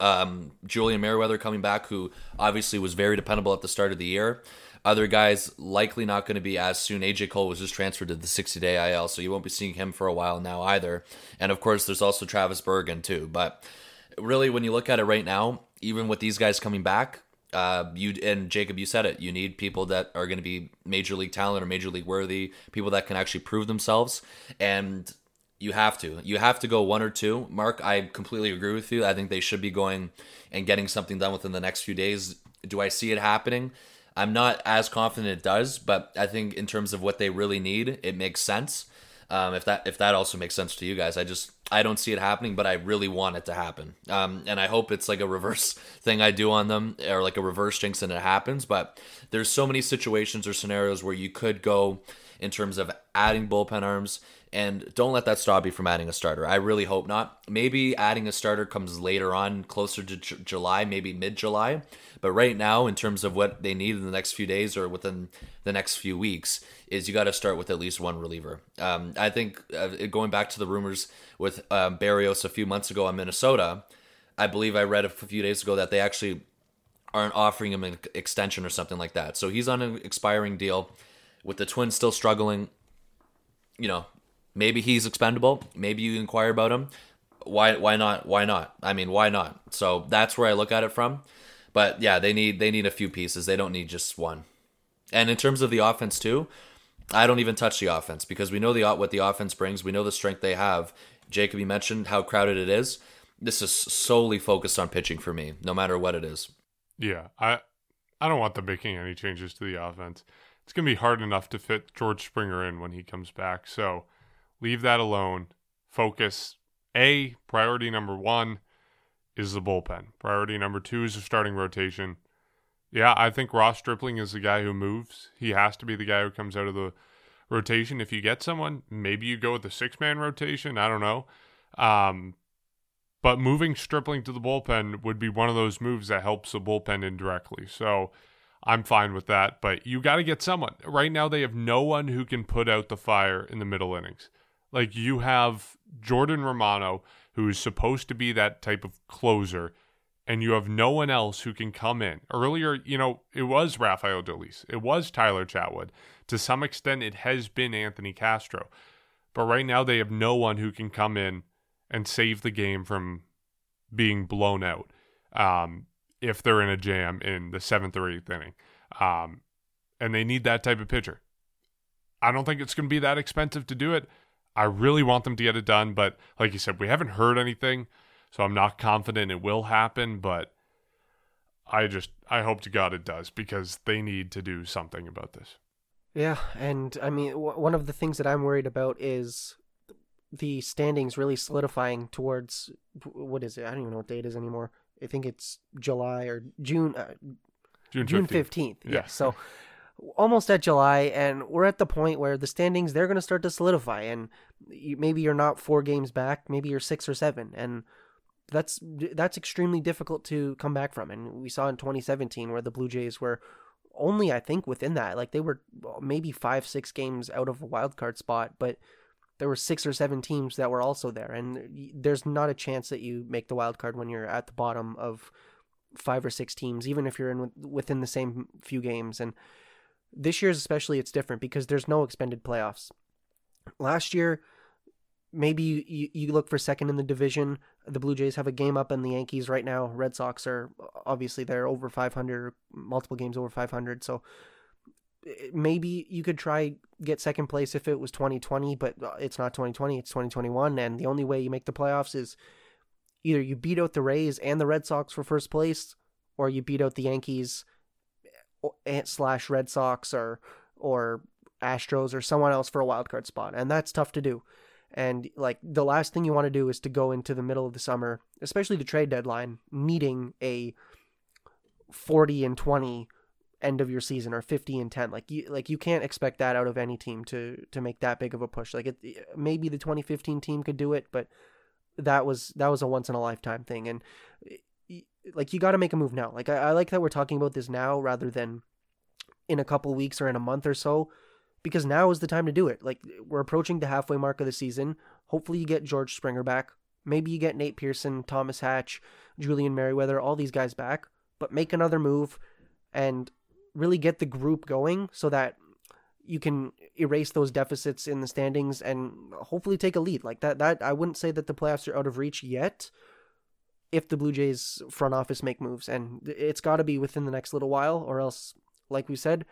um, Julian Merryweather coming back, who obviously was very dependable at the start of the year. Other guys likely not going to be as soon. AJ Cole was just transferred to the 60 day IL, so you won't be seeing him for a while now either. And of course, there's also Travis Bergen too. But really, when you look at it right now, even with these guys coming back, uh, you and Jacob, you said it. You need people that are going to be major league talent or major league worthy, people that can actually prove themselves. And you have to. You have to go one or two. Mark, I completely agree with you. I think they should be going and getting something done within the next few days. Do I see it happening? I'm not as confident it does, but I think in terms of what they really need, it makes sense. Um, if that if that also makes sense to you guys, I just I don't see it happening, but I really want it to happen. Um, and I hope it's like a reverse thing I do on them, or like a reverse jinx and it happens. But there's so many situations or scenarios where you could go in terms of adding bullpen arms and don't let that stop you from adding a starter. I really hope not. Maybe adding a starter comes later on, closer to J- July, maybe mid July. But right now, in terms of what they need in the next few days or within the next few weeks, is you got to start with at least one reliever. Um, I think uh, going back to the rumors with um, Berrios a few months ago on Minnesota, I believe I read a few days ago that they actually aren't offering him an extension or something like that. So he's on an expiring deal. With the Twins still struggling, you know, maybe he's expendable. Maybe you inquire about him. Why? Why not? Why not? I mean, why not? So that's where I look at it from. But yeah, they need they need a few pieces. They don't need just one. And in terms of the offense too, I don't even touch the offense because we know the what the offense brings. We know the strength they have. Jacob, you mentioned how crowded it is. This is solely focused on pitching for me, no matter what it is. Yeah, I I don't want them making any changes to the offense. It's gonna be hard enough to fit George Springer in when he comes back. So leave that alone. Focus. A priority number one is the bullpen. Priority number two is the starting rotation. Yeah, I think Ross Stripling is the guy who moves. He has to be the guy who comes out of the rotation. If you get someone, maybe you go with the six man rotation. I don't know. Um, but moving Stripling to the bullpen would be one of those moves that helps the bullpen indirectly. So I'm fine with that. But you got to get someone. Right now, they have no one who can put out the fire in the middle innings. Like you have Jordan Romano, who is supposed to be that type of closer, and you have no one else who can come in. Earlier, you know, it was Rafael Dolis, it was Tyler Chatwood. To some extent, it has been Anthony Castro. But right now, they have no one who can come in and save the game from being blown out um, if they're in a jam in the seventh or eighth inning. Um, and they need that type of pitcher. I don't think it's going to be that expensive to do it. I really want them to get it done, but like you said, we haven't heard anything, so I'm not confident it will happen, but I just I hope to God it does because they need to do something about this. Yeah, and I mean w- one of the things that I'm worried about is the standings really solidifying towards what is it? I don't even know what date it is anymore. I think it's July or June uh, June June 15th. 15th. Yeah. Yeah. So almost at July, and we're at the point where the standings they're going to start to solidify, and you, maybe you're not four games back, maybe you're six or seven, and that's that's extremely difficult to come back from. And we saw in 2017 where the Blue Jays were only, I think, within that, like they were maybe five, six games out of a wild card spot, but there were six or seven teams that were also there, and there's not a chance that you make the wild card when you're at the bottom of five or six teams, even if you're in within the same few games. And this year's especially it's different because there's no expended playoffs. Last year, maybe you, you, look for second in the division. The Blue Jays have a game up on the Yankees right now. Red Sox are obviously they're over 500, multiple games over 500. So eh, maybe you could try get second place if it was 2020, but uh, it's not 2020, it's 2021 and the only way you make the playoffs is either you beat out the Rays and the Red Sox for first place or you beat out the Yankees slash Red Sox or or Astros or someone else for a wild card spot, and that's tough to do. And like the last thing you want to do is to go into the middle of the summer, especially the trade deadline, needing a 40 and 20 end of your season or 50 and 10 like you like you can't expect that out of any team to to make that big of a push. Like it maybe the 2015 team could do it but that was that was a once in a lifetime thing. And like you got to make a move now. Like I, I like that we're talking about this now rather than in a couple weeks or in a month or so because now is the time to do it. Like we're approaching the halfway mark of the season. Hopefully you get george springer back. Maybe you get nate pearson thomas hatch julian merryweather all these guys back. But make another move and really get the group going so that you can erase those deficits in the standings and hopefully take a lead. Like that that I wouldn't say that the playoffs are out of reach yet if the Blue Jays front office make moves and it's got to be within the next little while or else like we said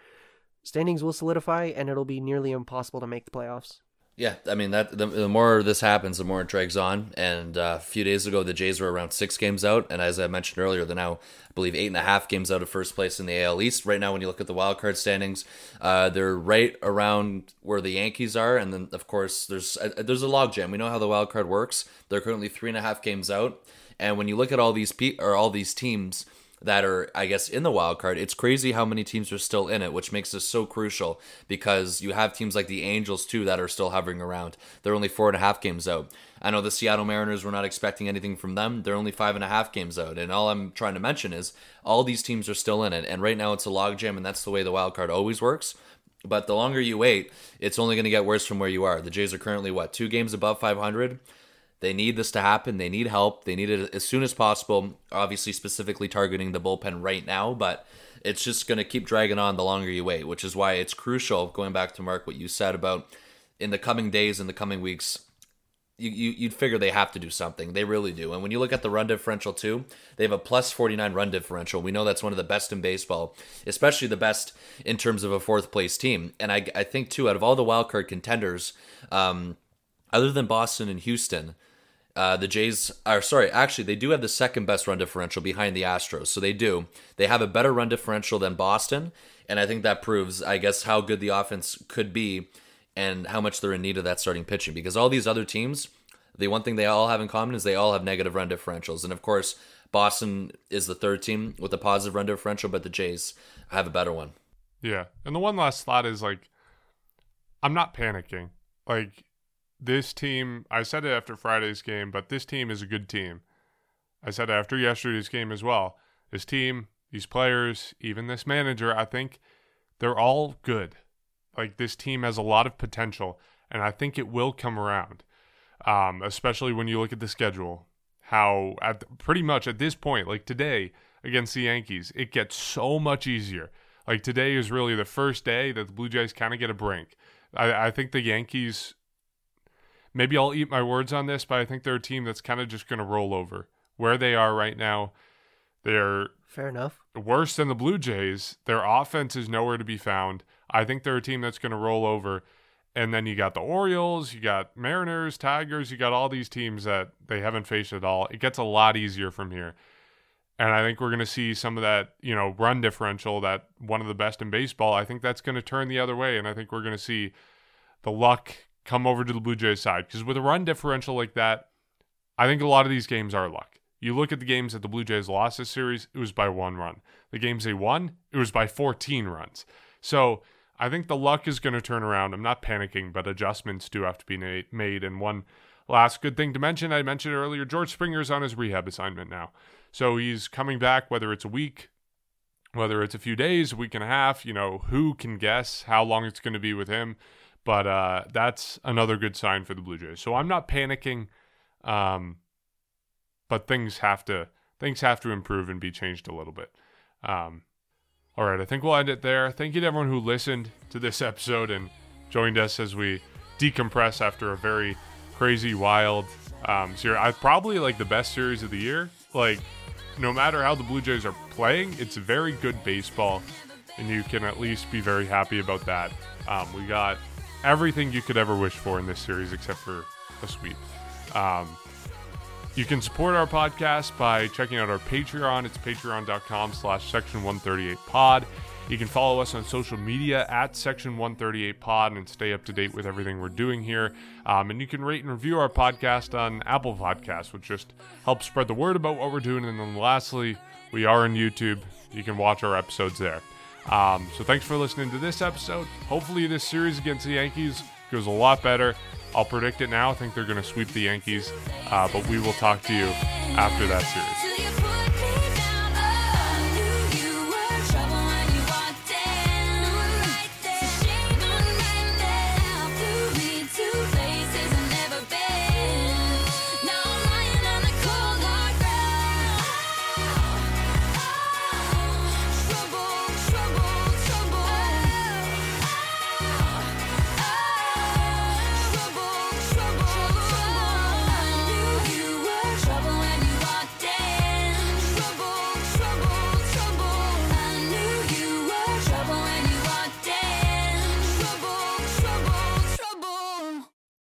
standings will solidify and it'll be nearly impossible to make the playoffs yeah, I mean that the, the more this happens, the more it drags on. And uh, a few days ago, the Jays were around six games out, and as I mentioned earlier, they're now, I believe, eight and a half games out of first place in the AL East. Right now, when you look at the wild card standings, uh, they're right around where the Yankees are, and then of course there's a, uh, there's a logjam. We know how the wild card works. They're currently three and a half games out, and when you look at all these pe- or all these teams that are, I guess, in the wild card. It's crazy how many teams are still in it, which makes this so crucial because you have teams like the Angels too that are still hovering around. They're only four and a half games out. I know the Seattle Mariners were not expecting anything from them. They're only five and a half games out. And all I'm trying to mention is all these teams are still in it. And right now it's a logjam, and that's the way the wild card always works. But the longer you wait, it's only going to get worse from where you are. The Jays are currently, what, two games above 500? They need this to happen. They need help. They need it as soon as possible. Obviously, specifically targeting the bullpen right now, but it's just going to keep dragging on the longer you wait, which is why it's crucial. Going back to Mark, what you said about in the coming days, in the coming weeks, you, you you'd figure they have to do something. They really do. And when you look at the run differential too, they have a plus 49 run differential. We know that's one of the best in baseball, especially the best in terms of a fourth place team. And I I think too, out of all the wild card contenders, um, other than Boston and Houston, uh, the Jays are sorry, actually, they do have the second best run differential behind the Astros. So they do. They have a better run differential than Boston, and I think that proves, I guess, how good the offense could be and how much they're in need of that starting pitching. Because all these other teams, the one thing they all have in common is they all have negative run differentials, and of course, Boston is the third team with a positive run differential, but the Jays have a better one. Yeah, and the one last thought is like, I'm not panicking. Like this team, I said it after Friday's game, but this team is a good team. I said after yesterday's game as well. This team, these players, even this manager, I think they're all good. Like this team has a lot of potential, and I think it will come around. Um, especially when you look at the schedule, how at pretty much at this point, like today against the Yankees, it gets so much easier. Like today is really the first day that the Blue Jays kind of get a break. I, I think the Yankees maybe I'll eat my words on this, but I think they're a team that's kind of just going to roll over. Where they are right now, they're fair enough. Worse than the Blue Jays. Their offense is nowhere to be found. I think they're a team that's going to roll over. And then you got the Orioles, you got Mariners, Tigers, you got all these teams that they haven't faced at all. It gets a lot easier from here. And I think we're going to see some of that, you know, run differential that one of the best in baseball. I think that's going to turn the other way. And I think we're going to see the luck come over to the Blue Jays side. Because with a run differential like that, I think a lot of these games are luck. You look at the games that the Blue Jays lost this series, it was by one run. The games they won, it was by 14 runs. So I think the luck is going to turn around. I'm not panicking, but adjustments do have to be made. And one last good thing to mention, I mentioned earlier, George Springer's on his rehab assignment now. So he's coming back, whether it's a week, whether it's a few days, a week and a half, you know, who can guess how long it's going to be with him? But uh, that's another good sign for the Blue Jays. So I'm not panicking, um, but things have to things have to improve and be changed a little bit. Um, all right, I think we'll end it there. Thank you to everyone who listened to this episode and joined us as we decompress after a very crazy, wild um, series. I probably like the best series of the year. Like, no matter how the Blue Jays are playing, it's very good baseball, and you can at least be very happy about that. Um, we got everything you could ever wish for in this series except for a sweep. Um, you can support our podcast by checking out our Patreon. It's patreon.com slash section 138 pod. You can follow us on social media at Section 138 Pod and stay up to date with everything we're doing here. Um, and you can rate and review our podcast on Apple Podcasts, which just helps spread the word about what we're doing. And then lastly, we are on YouTube. You can watch our episodes there. Um, so thanks for listening to this episode. Hopefully, this series against the Yankees goes a lot better. I'll predict it now. I think they're going to sweep the Yankees, uh, but we will talk to you after that series.